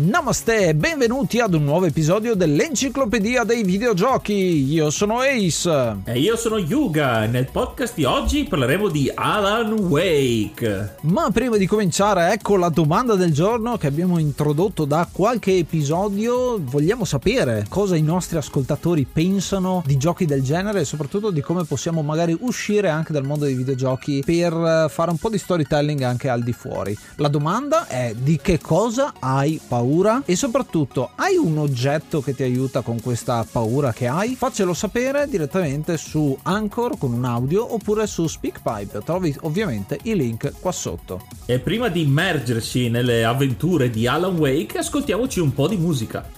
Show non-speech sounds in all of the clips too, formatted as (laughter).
Namaste e benvenuti ad un nuovo episodio dell'Enciclopedia dei Videogiochi. Io sono Ace. E io sono Yuga. Nel podcast di oggi parleremo di Alan Wake. Ma prima di cominciare, ecco la domanda del giorno che abbiamo introdotto da qualche episodio. Vogliamo sapere cosa i nostri ascoltatori pensano di giochi del genere e soprattutto di come possiamo magari uscire anche dal mondo dei videogiochi per fare un po' di storytelling anche al di fuori. La domanda è di che cosa hai paura? Paura e soprattutto hai un oggetto che ti aiuta con questa paura che hai? Faccelo sapere direttamente su Anchor con un audio oppure su SpeakPipe. Trovi ovviamente i link qua sotto. E prima di immergerci nelle avventure di Alan Wake, ascoltiamoci un po' di musica.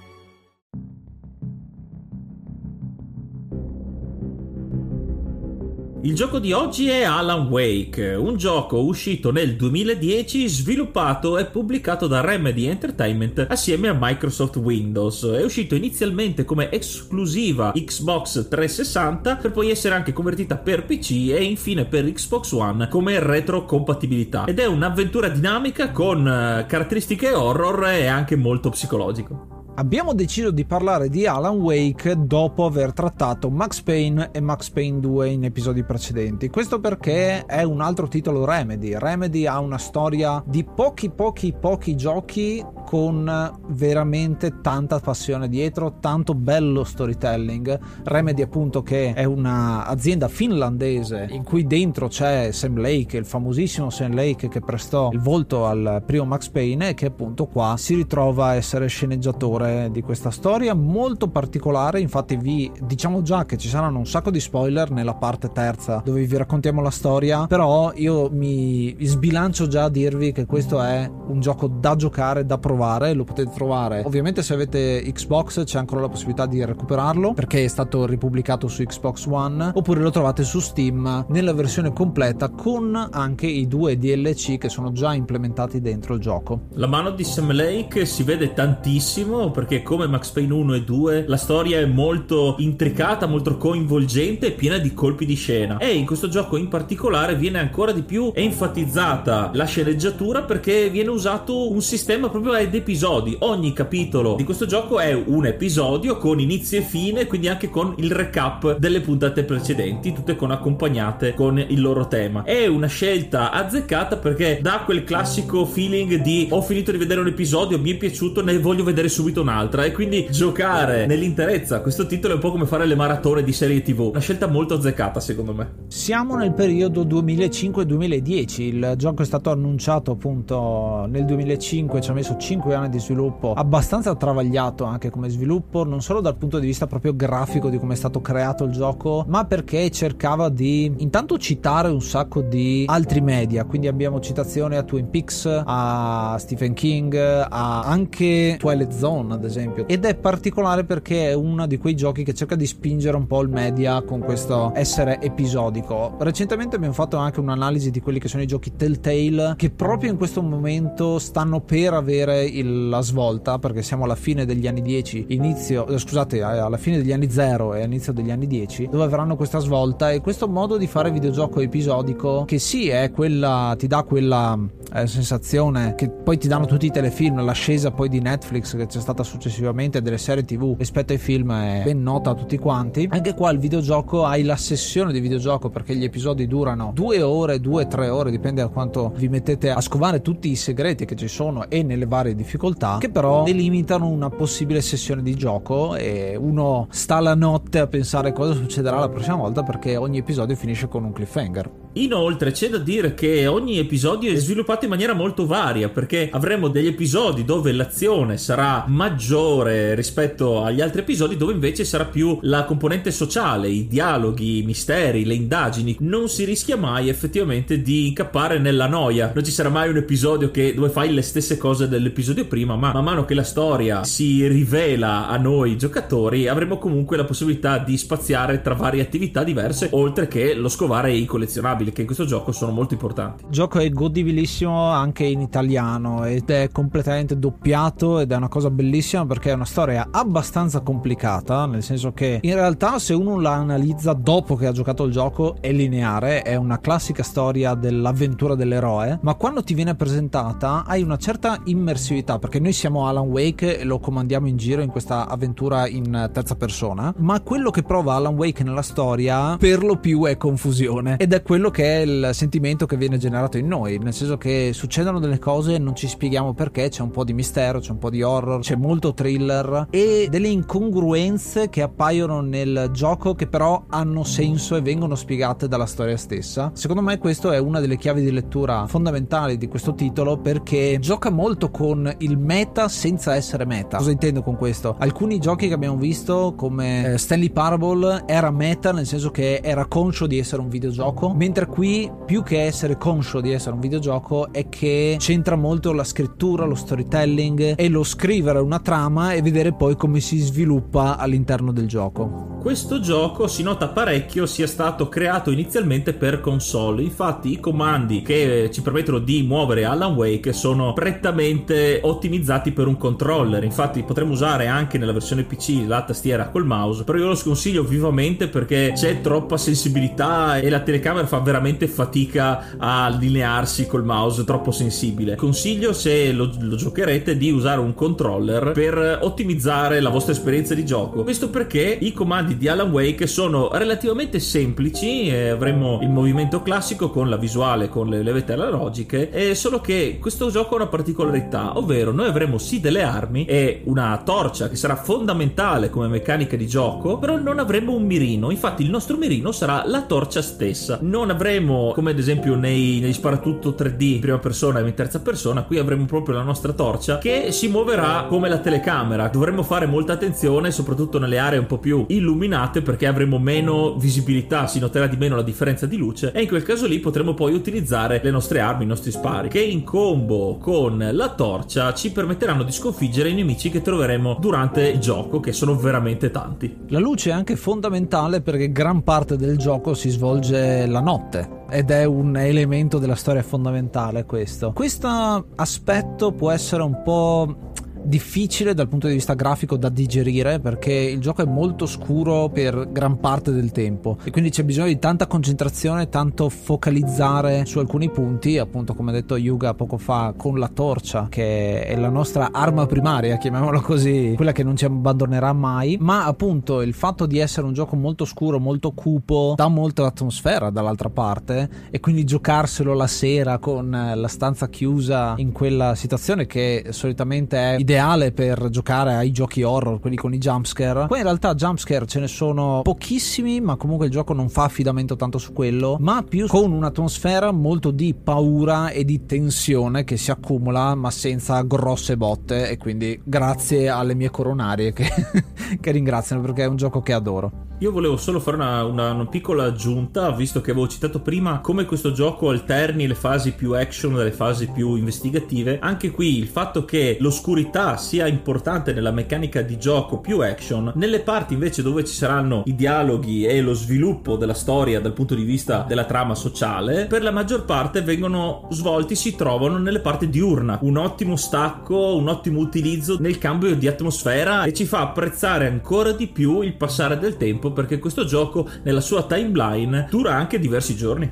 Il gioco di oggi è Alan Wake, un gioco uscito nel 2010, sviluppato e pubblicato da Remedy Entertainment assieme a Microsoft Windows. È uscito inizialmente come esclusiva Xbox 360 per poi essere anche convertita per PC e infine per Xbox One come retrocompatibilità. Ed è un'avventura dinamica con eh, caratteristiche horror e anche molto psicologico. Abbiamo deciso di parlare di Alan Wake dopo aver trattato Max Payne e Max Payne 2 in episodi precedenti. Questo perché è un altro titolo Remedy. Remedy ha una storia di pochi pochi pochi giochi con veramente tanta passione dietro, tanto bello storytelling. Remedy appunto che è un'azienda finlandese in cui dentro c'è Sam Lake, il famosissimo Sam Lake che prestò il volto al primo Max Payne e che appunto qua si ritrova a essere sceneggiatore di questa storia molto particolare. Infatti, vi diciamo già che ci saranno un sacco di spoiler nella parte terza dove vi raccontiamo la storia. Però io mi sbilancio già a dirvi che questo è un gioco da giocare, da provare. Lo potete trovare. Ovviamente, se avete Xbox, c'è ancora la possibilità di recuperarlo perché è stato ripubblicato su Xbox One. Oppure lo trovate su Steam nella versione completa con anche i due DLC che sono già implementati dentro il gioco. La mano di Sam Lake si vede tantissimo perché come Max Payne 1 e 2 la storia è molto intricata, molto coinvolgente e piena di colpi di scena. E in questo gioco in particolare viene ancora di più enfatizzata la sceneggiatura perché viene usato un sistema proprio ad episodi. Ogni capitolo di questo gioco è un episodio con inizio e fine, quindi anche con il recap delle puntate precedenti, tutte con accompagnate con il loro tema. È una scelta azzeccata perché dà quel classico feeling di ho finito di vedere un episodio, mi è piaciuto, ne voglio vedere subito un'altra e quindi giocare nell'interezza questo titolo è un po' come fare le maratone di serie TV. Una scelta molto azzeccata secondo me. Siamo nel periodo 2005-2010, il gioco è stato annunciato appunto nel 2005, ci ha messo 5 anni di sviluppo, abbastanza travagliato anche come sviluppo, non solo dal punto di vista proprio grafico di come è stato creato il gioco, ma perché cercava di intanto citare un sacco di altri media, quindi abbiamo citazioni a Twin Peaks, a Stephen King, a anche Twilight Zone ad esempio, ed è particolare perché è uno di quei giochi che cerca di spingere un po' il media con questo essere episodico. Recentemente abbiamo fatto anche un'analisi di quelli che sono i giochi Telltale che proprio in questo momento stanno per avere il, la svolta perché siamo alla fine degli anni 10, inizio, eh, scusate, eh, alla fine degli anni 0 e all'inizio degli anni 10, dove avranno questa svolta e questo modo di fare videogioco episodico che sì, è quella ti dà quella eh, sensazione che poi ti danno tutti i telefilm, l'ascesa poi di Netflix che c'è stata successivamente delle serie TV rispetto ai film è ben nota a tutti quanti. Anche qua il videogioco hai la sessione di videogioco perché gli episodi durano due ore, due, tre ore, dipende da quanto vi mettete a scovare tutti i segreti che ci sono e nelle varie difficoltà, che però delimitano una possibile sessione di gioco e uno sta la notte a pensare cosa succederà la prossima volta perché ogni episodio finisce con un cliffhanger. Inoltre c'è da dire che ogni episodio è sviluppato in maniera molto varia perché avremo degli episodi dove l'azione sarà maggiore rispetto agli altri episodi dove invece sarà più la componente sociale, i dialoghi, i misteri, le indagini. Non si rischia mai effettivamente di incappare nella noia. Non ci sarà mai un episodio che, dove fai le stesse cose dell'episodio prima, ma man mano che la storia si rivela a noi giocatori avremo comunque la possibilità di spaziare tra varie attività diverse oltre che lo scovare i collezionabili variabili che in questo gioco sono molto importanti. Il gioco è godibilissimo anche in italiano ed è completamente doppiato ed è una cosa bellissima perché è una storia abbastanza complicata, nel senso che in realtà se uno la analizza dopo che ha giocato il gioco è lineare, è una classica storia dell'avventura dell'eroe, ma quando ti viene presentata hai una certa immersività perché noi siamo Alan Wake e lo comandiamo in giro in questa avventura in terza persona, ma quello che prova Alan Wake nella storia per lo più è confusione ed è quello che è il sentimento che viene generato in noi, nel senso che succedono delle cose e non ci spieghiamo perché, c'è un po' di mistero, c'è un po' di horror, c'è molto thriller e delle incongruenze che appaiono nel gioco che però hanno senso e vengono spiegate dalla storia stessa. Secondo me questo è una delle chiavi di lettura fondamentali di questo titolo perché gioca molto con il meta senza essere meta. Cosa intendo con questo? Alcuni giochi che abbiamo visto come eh, Stanley Parable era meta nel senso che era conscio di essere un videogioco, mentre Mentre qui, più che essere conscio di essere un videogioco, è che c'entra molto la scrittura, lo storytelling e lo scrivere una trama e vedere poi come si sviluppa all'interno del gioco. Questo gioco si nota parecchio sia stato creato inizialmente per console, infatti i comandi che ci permettono di muovere Alan Wake sono prettamente ottimizzati per un controller, infatti potremmo usare anche nella versione PC la tastiera col mouse, però io lo sconsiglio vivamente perché c'è troppa sensibilità e la telecamera fa veramente fatica a allinearsi col mouse troppo sensibile. Consiglio se lo, lo giocherete di usare un controller per ottimizzare la vostra esperienza di gioco. Questo perché i comandi di Alan Wake sono relativamente semplici, eh, avremo il movimento classico con la visuale, con le levette analogiche, è solo che questo gioco ha una particolarità, ovvero noi avremo sì delle armi e una torcia che sarà fondamentale come meccanica di gioco, però non avremo un mirino, infatti il nostro mirino sarà la torcia stessa. Non avremo, come ad esempio nei, negli sparatutto 3D in prima persona e in terza persona, qui avremo proprio la nostra torcia che si muoverà come la telecamera. Dovremmo fare molta attenzione, soprattutto nelle aree un po' più illuminate, perché avremo meno visibilità, si noterà di meno la differenza di luce e in quel caso lì potremo poi utilizzare le nostre armi, i nostri spari, che in combo con la torcia ci permetteranno di sconfiggere i nemici che troveremo durante il gioco, che sono veramente tanti. La luce è anche fondamentale perché gran parte del gioco si svolge la notte notte ed è un elemento della storia fondamentale questo. Questo aspetto può essere un po' difficile dal punto di vista grafico da digerire perché il gioco è molto scuro per gran parte del tempo. E quindi c'è bisogno di tanta concentrazione, tanto focalizzare su alcuni punti, appunto come ha detto Yuga poco fa con la torcia che è la nostra arma primaria, chiamiamola così, quella che non ci abbandonerà mai, ma appunto il fatto di essere un gioco molto scuro, molto cupo, dà molta atmosfera dall'altra parte e quindi giocarselo la sera con la stanza chiusa in quella situazione che solitamente è ideale per giocare ai giochi horror, quelli con i jumpscare. Poi in realtà jumpscare ce ne sono pochissimi, ma comunque il gioco non fa affidamento tanto su quello, ma più con un'atmosfera molto di paura e di tensione che si accumula, ma senza grosse botte. E quindi grazie alle mie coronarie che, (laughs) che ringraziano perché è un gioco che adoro. Io volevo solo fare una, una, una, piccola aggiunta, visto che avevo citato prima come questo gioco alterni le fasi più action dalle fasi più investigative. Anche qui il fatto che l'oscurità sia importante nella meccanica di gioco più action, nelle parti invece dove ci saranno i dialoghi e lo sviluppo della storia dal punto di vista della trama sociale, per la maggior parte vengono svolti, si trovano nelle parti diurna. Un ottimo stacco, un ottimo utilizzo nel cambio di atmosfera e ci fa apprezzare ancora di più il passare del tempo perché questo gioco nella sua timeline dura anche diversi giorni.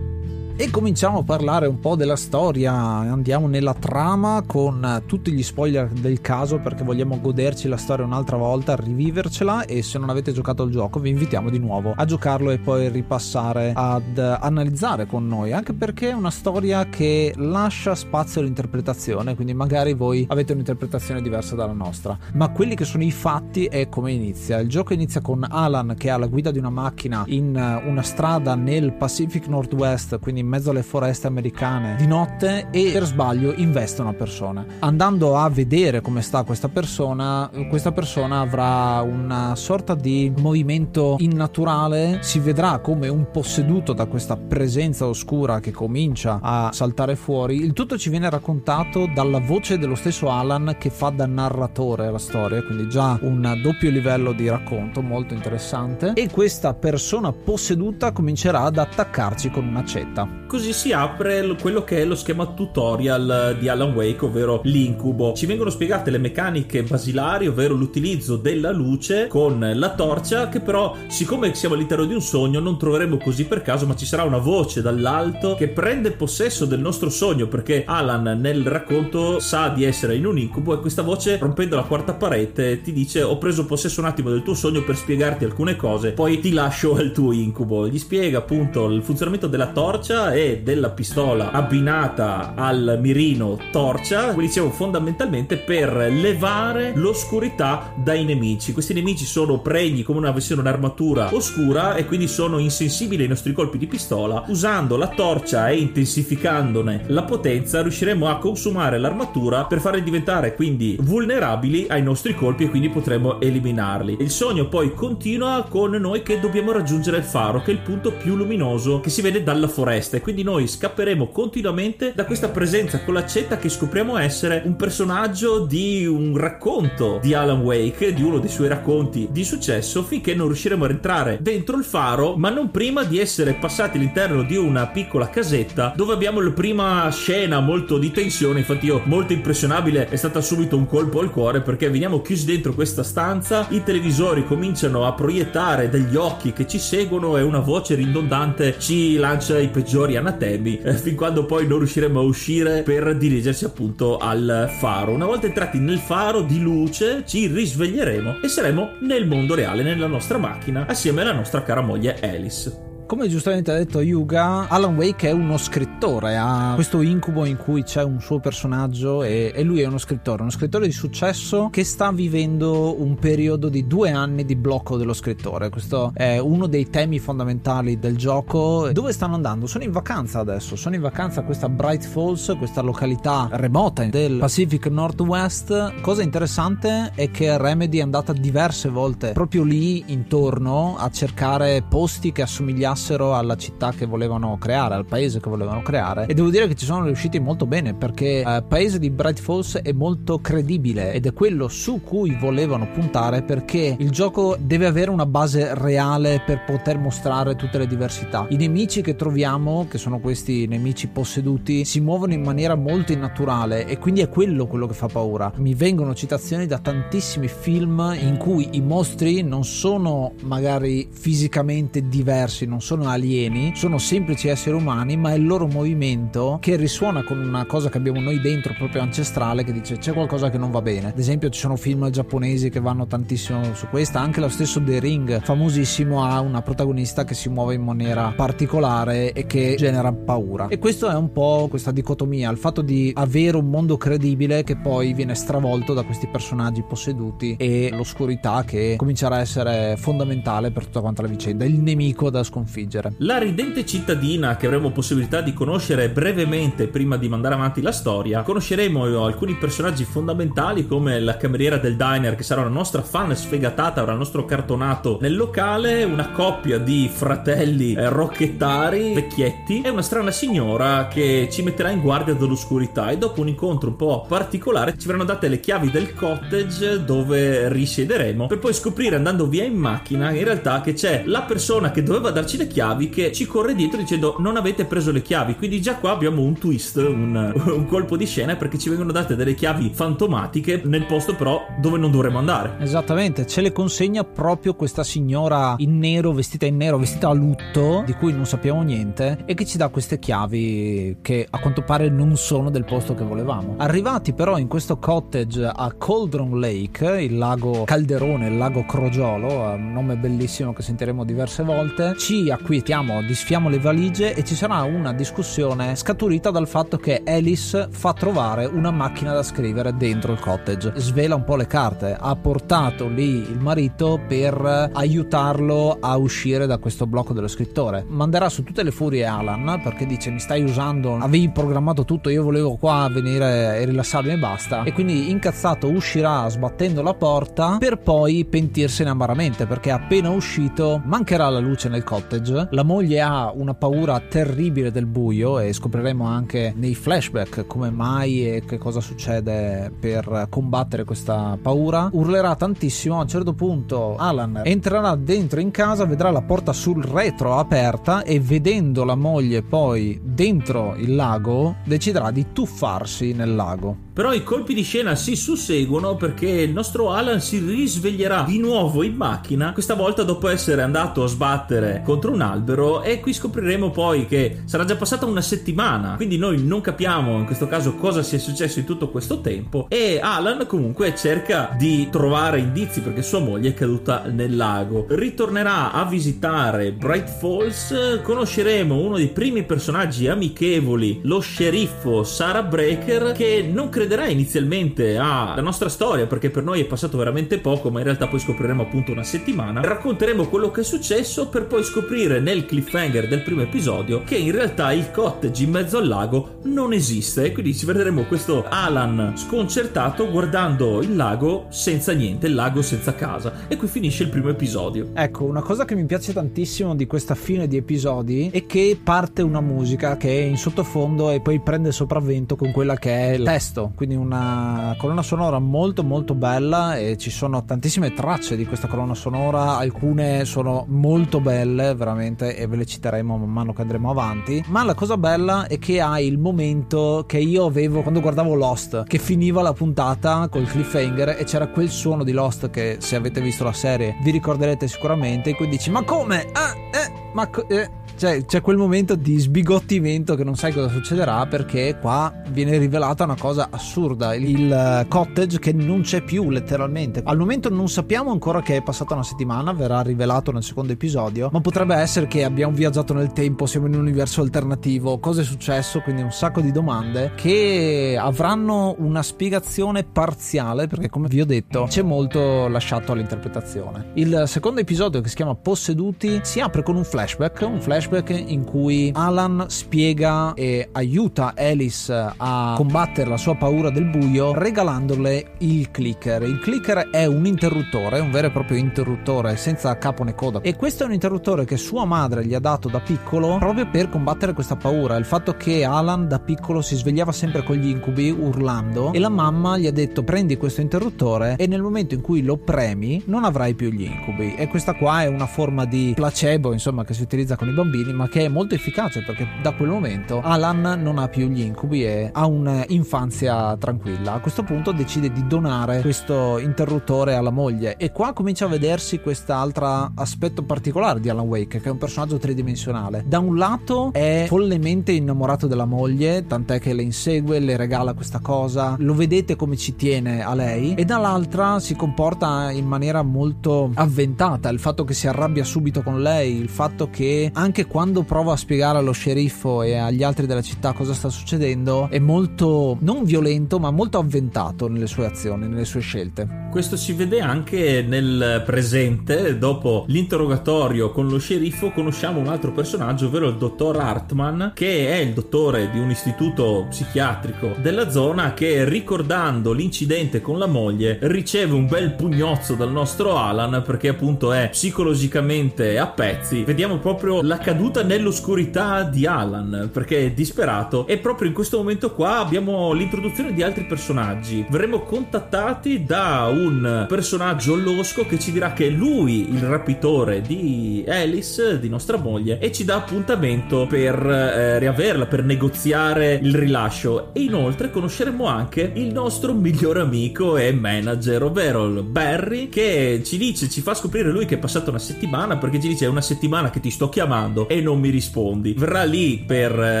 E cominciamo a parlare un po' della storia, andiamo nella trama con tutti gli spoiler del caso perché vogliamo goderci la storia un'altra volta, rivivercela e se non avete giocato il gioco vi invitiamo di nuovo a giocarlo e poi ripassare ad analizzare con noi, anche perché è una storia che lascia spazio all'interpretazione, quindi magari voi avete un'interpretazione diversa dalla nostra, ma quelli che sono i fatti è come inizia. Il gioco inizia con Alan che ha la guida di una macchina in una strada nel Pacific Northwest, quindi in mezzo alle foreste americane di notte e per sbaglio investe una persona. Andando a vedere come sta questa persona, questa persona avrà una sorta di movimento innaturale, si vedrà come un posseduto da questa presenza oscura che comincia a saltare fuori. Il tutto ci viene raccontato dalla voce dello stesso Alan che fa da narratore alla storia, quindi già un doppio livello di racconto molto interessante. E questa persona posseduta comincerà ad attaccarci con un'accetta. Così si apre quello che è lo schema tutorial di Alan Wake, ovvero l'incubo. Ci vengono spiegate le meccaniche basilari, ovvero l'utilizzo della luce con la torcia, che però, siccome siamo all'interno di un sogno, non troveremo così per caso, ma ci sarà una voce dall'alto che prende possesso del nostro sogno, perché Alan nel racconto sa di essere in un incubo e questa voce, rompendo la quarta parete, ti dice ho preso possesso un attimo del tuo sogno per spiegarti alcune cose, poi ti lascio al tuo incubo. Gli spiega appunto il funzionamento della torcia e della pistola abbinata al mirino torcia, quindi dicevo fondamentalmente per levare l'oscurità dai nemici. Questi nemici sono pregni come una versione un'armatura oscura e quindi sono insensibili ai nostri colpi di pistola. Usando la torcia e intensificandone la potenza riusciremo a consumare l'armatura per farli diventare quindi vulnerabili ai nostri colpi e quindi potremo eliminarli. Il sogno poi continua con noi che dobbiamo raggiungere il faro che è il punto più luminoso che si vede dalla foresta e quindi noi scapperemo continuamente da questa presenza con l'accetta che scopriamo essere un personaggio di un racconto di Alan Wake, di uno dei suoi racconti di successo, finché non riusciremo a entrare dentro il faro, ma non prima di essere passati all'interno di una piccola casetta dove abbiamo la prima scena molto di tensione, infatti io molto impressionabile è stata subito un colpo al cuore perché veniamo chiusi dentro questa stanza, i televisori cominciano a proiettare degli occhi che ci seguono e una voce ridondante ci lancia i peggiori ulteriori anatemi eh, fin quando poi non riusciremo a uscire per dirigersi appunto al faro. Una volta entrati nel faro di luce ci risveglieremo e saremo nel mondo reale, nella nostra macchina, assieme alla nostra cara moglie Alice. Come giustamente ha detto Yuga, Alan Wake è uno scrittore, ha questo incubo in cui c'è un suo personaggio e, e, lui è uno scrittore, uno scrittore di successo che sta vivendo un periodo di due anni di blocco dello scrittore. Questo è uno dei temi fondamentali del gioco. Dove stanno andando? Sono in vacanza adesso, sono in vacanza a questa Bright Falls, questa località remota del Pacific Northwest. Cosa interessante è che Remedy è andata diverse volte proprio lì intorno a cercare posti che assomigliassero arrivassero alla città che volevano creare, al paese che volevano creare. E devo dire che ci sono riusciti molto bene perché il eh, paese di Bright Falls è molto credibile ed è quello su cui volevano puntare perché il gioco deve avere una base reale per poter mostrare tutte le diversità. I nemici che troviamo, che sono questi nemici posseduti, si muovono in maniera molto innaturale e quindi è quello quello che fa paura. Mi vengono citazioni da tantissimi film in cui i mostri non sono magari fisicamente diversi, non sono alieni, sono semplici esseri umani, ma è il loro movimento che risuona con una cosa che abbiamo noi dentro, proprio ancestrale, che dice c'è qualcosa che non va bene. Ad esempio, ci sono film giapponesi che vanno tantissimo su questa, anche lo stesso The Ring, famosissimo, ha una protagonista che si muove in maniera particolare e che genera paura. E questo è un po' questa dicotomia, il fatto di avere un mondo credibile che poi viene stravolto da questi personaggi posseduti e l'oscurità che comincerà a essere fondamentale per tutta quanta la vicenda, il nemico da sconfiggere sconfiggere. La ridente cittadina che avremo possibilità di conoscere brevemente prima di mandare avanti la storia, conosceremo alcuni personaggi fondamentali come la cameriera del diner che sarà una nostra fan sfegatata, avrà il nostro cartonato nel locale, una coppia di fratelli eh, rocchettari vecchietti e una strana signora che ci metterà in guardia dall'oscurità e dopo un incontro un po' particolare ci verranno date le chiavi del cottage dove risiederemo per poi scoprire andando via in macchina in realtà che c'è la persona che doveva darci le le chiavi che ci corre dietro dicendo non avete preso le chiavi. Quindi già qua abbiamo un twist, un, (laughs) un colpo di scena perché ci vengono date delle chiavi fantomatiche nel posto però dove non dovremmo andare. Esattamente, ce le consegna proprio questa signora in nero, vestita in nero, vestita a lutto, di cui non sappiamo niente e che ci dà queste chiavi che a quanto pare non sono del posto che volevamo. Arrivati però in questo cottage a Cauldron Lake, il lago Calderone, il lago Crogiolo, un nome bellissimo che sentiremo diverse volte, ci acquietiamo, disfiamo le valigie e ci sarà una discussione scaturita dal fatto che Alice fa trovare una macchina da scrivere dentro il cottage. Svela un po' le carte, ha portato lì il marito per aiutarlo a uscire da questo blocco dello scrittore. Manderà su tutte le furie Alan perché dice mi stai usando, avevi programmato tutto, io volevo qua venire e rilassarmi e basta. E quindi incazzato uscirà sbattendo la porta per poi pentirsene amaramente perché appena uscito mancherà la luce nel cottage Cottage. La moglie ha una paura terribile del buio e scopriremo anche nei flashback come mai e che cosa succede per combattere questa paura. Urlerà tantissimo. A un certo punto Alan entrerà dentro in casa, vedrà la porta sul retro aperta e vedendo la moglie poi dentro il lago deciderà di tuffarsi nel lago. Però i colpi di scena si susseguono perché il nostro Alan si risveglierà di nuovo in macchina, questa volta dopo essere andato a sbattere contro un albero e qui scopriremo poi che sarà già passata una settimana, quindi noi non capiamo in questo caso cosa sia successo in tutto questo tempo e Alan comunque cerca di trovare indizi perché sua moglie è caduta nel lago. Ritornerà a visitare Bright Falls, conosceremo uno dei primi personaggi amichevoli, lo sceriffo Sarah Breaker che non crede crederà inizialmente alla nostra storia perché per noi è passato veramente poco, ma in realtà poi scopriremo appunto una settimana. Racconteremo quello che è successo per poi scoprire nel cliffhanger del primo episodio che in realtà il cottage in mezzo al lago non esiste e quindi ci vedremo questo Alan sconcertato guardando il lago senza niente, il lago senza casa e qui finisce il primo episodio. Ecco, una cosa che mi piace tantissimo di questa fine di episodi è che parte una musica che è in sottofondo e poi prende sopravvento con quella che è il testo quindi una colonna sonora molto molto bella e ci sono tantissime tracce di questa colonna sonora, alcune sono molto belle veramente e ve le citeremo man mano che andremo avanti, ma la cosa bella è che ha il momento che io avevo quando guardavo Lost, che finiva la puntata col cliffhanger e c'era quel suono di Lost che se avete visto la serie vi ricorderete sicuramente, e quindi dici ma come? Ah, eh, ma co- eh cioè, c'è quel momento di sbigottimento che non sai cosa succederà perché qua viene rivelata una cosa assurda. Il eh, cottage che non c'è più letteralmente. Al momento non sappiamo ancora che è passata una settimana, verrà rivelato nel secondo episodio, ma potrebbe essere che abbiamo viaggiato nel tempo, siamo in un universo alternativo, cosa è successo, quindi un sacco di domande che avranno una spiegazione parziale perché come vi ho detto c'è molto lasciato all'interpretazione. Il secondo episodio che si chiama Posseduti si apre con un flashback, un flashback in cui Alan spiega e aiuta Alice a combattere la sua paura del buio regalandole il clicker. Il clicker è un interruttore, un vero e proprio interruttore senza capo né coda. E questo è un interruttore che sua madre gli ha dato da piccolo proprio per combattere questa paura, il fatto che Alan da piccolo si svegliava sempre con gli incubi urlando e la mamma gli ha detto prendi questo interruttore e nel momento in cui lo premi non avrai più gli incubi e questa qua è una forma di placebo insomma che si utilizza con i bambini ma che è molto efficace perché da quel momento Alan non ha più gli incubi e ha un'infanzia tranquilla. A questo punto decide di donare questo interruttore alla moglie. E qua comincia a vedersi quest'altro aspetto particolare di Alan Wake che è un personaggio tridimensionale. Da un lato è follemente innamorato della moglie tant'è che le insegue le regala questa cosa. Lo vedete come ci tiene a lei. E dall'altra si comporta in maniera molto avventata. Il fatto che si arrabbia subito con lei il fatto che anche quando prova a spiegare allo sceriffo e agli altri della città cosa sta succedendo è molto non violento ma molto avventato nelle sue azioni nelle sue scelte questo si vede anche nel presente dopo l'interrogatorio con lo sceriffo conosciamo un altro personaggio ovvero il dottor Hartman che è il dottore di un istituto psichiatrico della zona che ricordando l'incidente con la moglie riceve un bel pugnozzo dal nostro Alan perché appunto è psicologicamente a pezzi. Vediamo proprio la caduta nell'oscurità di Alan perché è disperato e proprio in questo momento qua abbiamo l'introduzione di altri personaggi. Verremo contattati da un personaggio losco che ci dirà che è lui il rapitore di Alice, di nostra moglie, e ci dà appuntamento per eh, riaverla, per negoziare il rilascio. E inoltre conosceremo anche il nostro migliore amico e manager, ovvero Barry, che ci dice, ci fa scoprire lui che è passata una settimana perché ci dice è una settimana che ti sto chiamando e non mi rispondi. Verrà lì per eh,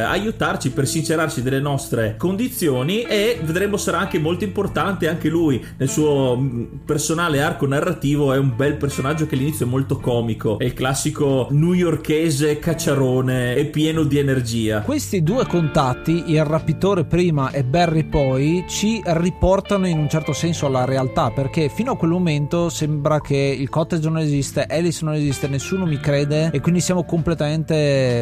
aiutarci, per sincerarci delle nostre condizioni e vedremo sarà anche molto importante anche lui nel suo mm, personale arco narrativo è un bel personaggio che all'inizio è molto comico, è il classico newyorkese cacciarone e pieno di energia. Questi due contatti, il rapitore prima e Barry poi, ci riportano in un certo senso alla realtà perché fino a quel momento sembra che il cottage non esiste, Alice non esiste, nessuno mi crede e quindi siamo completamente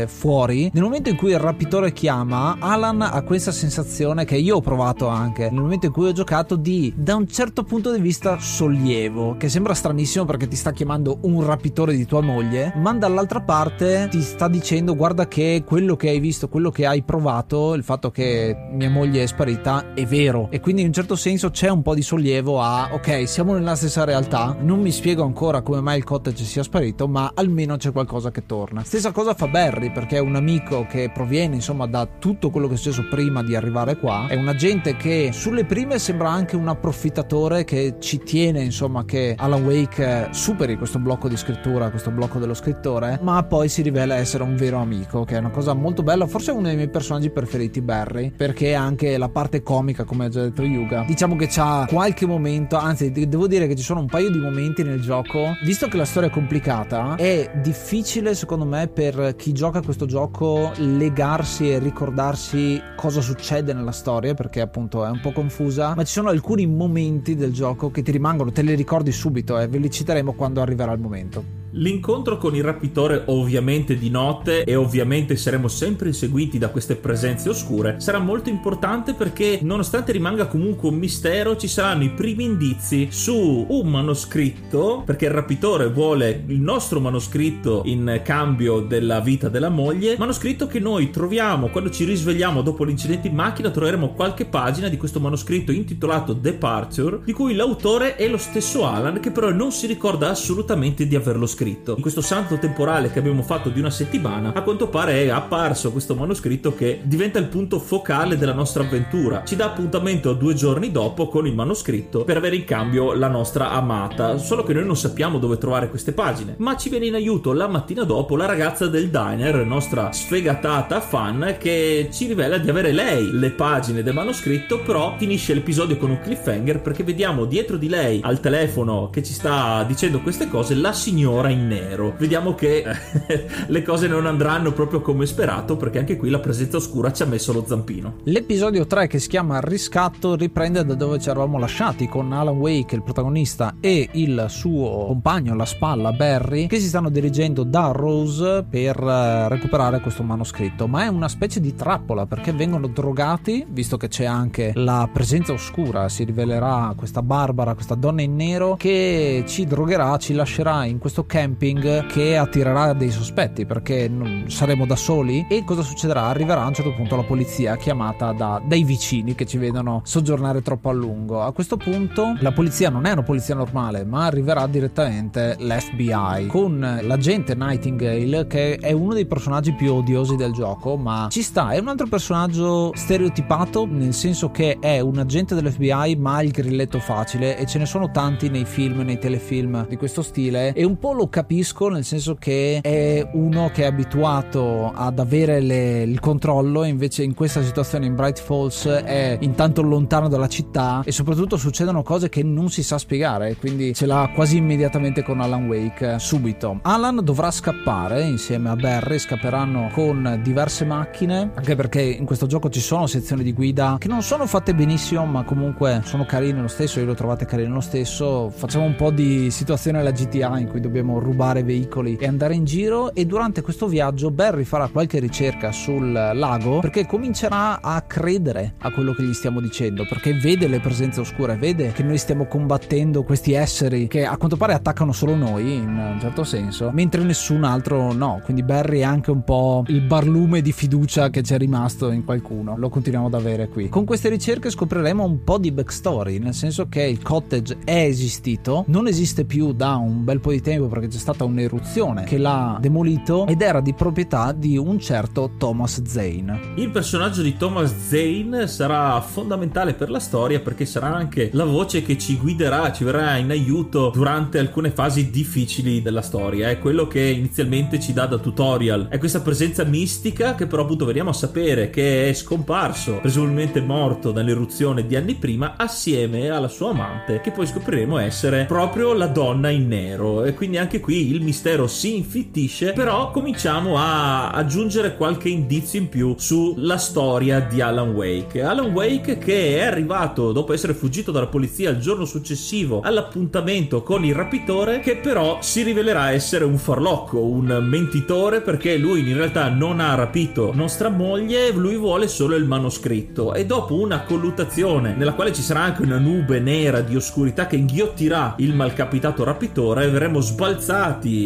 fuori. Nel momento in cui il rapitore chiama, Alan ha questa sensazione che io ho provato anche nel momento in cui ho giocato di da un certo punto di vista sollievo, che sembra stranissimo perché ti sta chiamando un rapitore di tua moglie, ma dall'altra parte ti sta dicendo guarda che quello che hai visto, quello che hai provato, il fatto che mia moglie è sparita è vero e quindi in un certo senso c'è un po' di sollievo a ok, siamo nella stessa realtà, non mi spiego ancora come mai il cottage sia sparito, ma almeno c'è qualcosa che torna. Stessa cosa fa Barry perché è un amico che proviene insomma da tutto quello che è successo prima di arrivare qua, è un agente che sulle prime sembra anche un approfittatore che ci tiene insomma che Alan Wake superi questo blocco di scrittura, questo blocco dello scrittore, ma poi si rivela essere un vero amico, che è una cosa molto bella, forse è uno dei miei personaggi preferiti Barry, perché anche la parte comica come ha già detto Yuga, diciamo che c'ha qualche momento, anzi devo dire che ci sono un paio di momenti nel gioco, visto che la storia è complicata, è difficile secondo me per chi gioca questo gioco legarsi e ricordarsi cosa succede nella storia, perché appunto è un po' confusa, ma ci sono alcuni momenti del gioco che ti rimangono, te li ricordi subito e ve li citeremo quando arriverà il momento. L'incontro con il rapitore ovviamente di notte e ovviamente saremo sempre inseguiti da queste presenze oscure sarà molto importante perché nonostante rimanga comunque un mistero ci saranno i primi indizi su un manoscritto perché il rapitore vuole il nostro manoscritto in cambio della vita della moglie manoscritto che noi troviamo quando ci risvegliamo dopo l'incidente in macchina troveremo qualche pagina di questo manoscritto intitolato Departure di cui l'autore è lo stesso Alan che però non si ricorda assolutamente di averlo scritto manoscritto. In questo salto temporale che abbiamo fatto di una settimana, a quanto pare è apparso questo manoscritto che diventa il punto focale della nostra avventura. Ci dà appuntamento due giorni dopo con il manoscritto per avere in cambio la nostra amata, solo che noi non sappiamo dove trovare queste pagine. Ma ci viene in aiuto la mattina dopo la ragazza del diner, nostra sfegatata fan, che ci rivela di avere lei le pagine del manoscritto, però finisce l'episodio con un cliffhanger perché vediamo dietro di lei al telefono che ci sta dicendo queste cose la signora in nero. Vediamo che (laughs) le cose non andranno proprio come sperato perché anche qui la presenza oscura ci ha messo lo zampino. L'episodio 3 che si chiama Riscatto riprende da dove ci eravamo lasciati con Alan Wake, il protagonista, e il suo compagno alla spalla, Barry, che si stanno dirigendo da Rose per eh, recuperare questo manoscritto. Ma è una specie di trappola perché vengono drogati, visto che c'è anche la presenza oscura, si rivelerà questa Barbara, questa donna in nero, che ci drogherà, ci lascerà in questo camping che attirerà dei sospetti perché saremo da soli. E cosa succederà? Arriverà a un certo punto la polizia chiamata da, dai vicini che ci vedono soggiornare troppo a lungo. A questo punto la polizia non è una polizia normale, ma arriverà direttamente l'FBI con l'agente Nightingale che è uno dei personaggi più odiosi del gioco, ma ci sta, è un altro personaggio stereotipato nel senso che è un agente dell'FBI ma ha il grilletto facile e ce ne sono tanti nei film, nei telefilm di questo stile e un po' lo capisco nel senso che è uno che è abituato ad avere le, il controllo invece in questa situazione in Bright Falls è intanto lontano dalla città e soprattutto succedono cose che non si sa spiegare quindi ce l'ha quasi immediatamente con Alan Wake subito. Alan dovrà scappare insieme a Barry scapperanno con diverse macchine anche perché in questo gioco ci sono sezioni di guida che non sono fatte benissimo ma comunque sono carine lo stesso io lo trovate carine lo stesso. Facciamo un po' di situazione alla GTA in cui dobbiamo rubare veicoli e andare in giro e durante questo viaggio Barry farà qualche ricerca sul lago perché comincerà a credere a quello che gli stiamo dicendo perché vede le presenze oscure vede che noi stiamo combattendo questi esseri che a quanto pare attaccano solo noi in un certo senso mentre nessun altro no. Quindi Barry è anche un po' il barlume di fiducia che c'è rimasto in qualcuno. Lo continuiamo ad avere qui. Con queste ricerche scopriremo un po' di backstory nel senso che il cottage è esistito non esiste più da un bel po' di tempo perché c'è stata un'eruzione che l'ha demolito ed era di proprietà di un certo Thomas Zane. Il personaggio di Thomas Zane sarà fondamentale per la storia perché sarà anche la voce che ci guiderà ci verrà in aiuto durante alcune fasi difficili della storia. È quello che inizialmente ci dà da tutorial. È questa presenza mistica che però appunto veniamo a sapere che è scomparso presumibilmente morto dall'eruzione di anni prima assieme alla sua amante che poi scopriremo essere proprio la donna in nero. E quindi anche qui il mistero si infittisce però cominciamo a aggiungere qualche indizio in più sulla storia di Alan Wake. Alan Wake che è arrivato dopo essere fuggito dalla polizia il giorno successivo all'appuntamento con il rapitore che però si rivelerà essere un farlocco un mentitore perché lui in realtà non ha rapito nostra moglie lui vuole solo il manoscritto. E dopo una colluttazione nella quale ci sarà anche una nube nera di oscurità che inghiottirà il malcapitato rapitore verremo sbalzati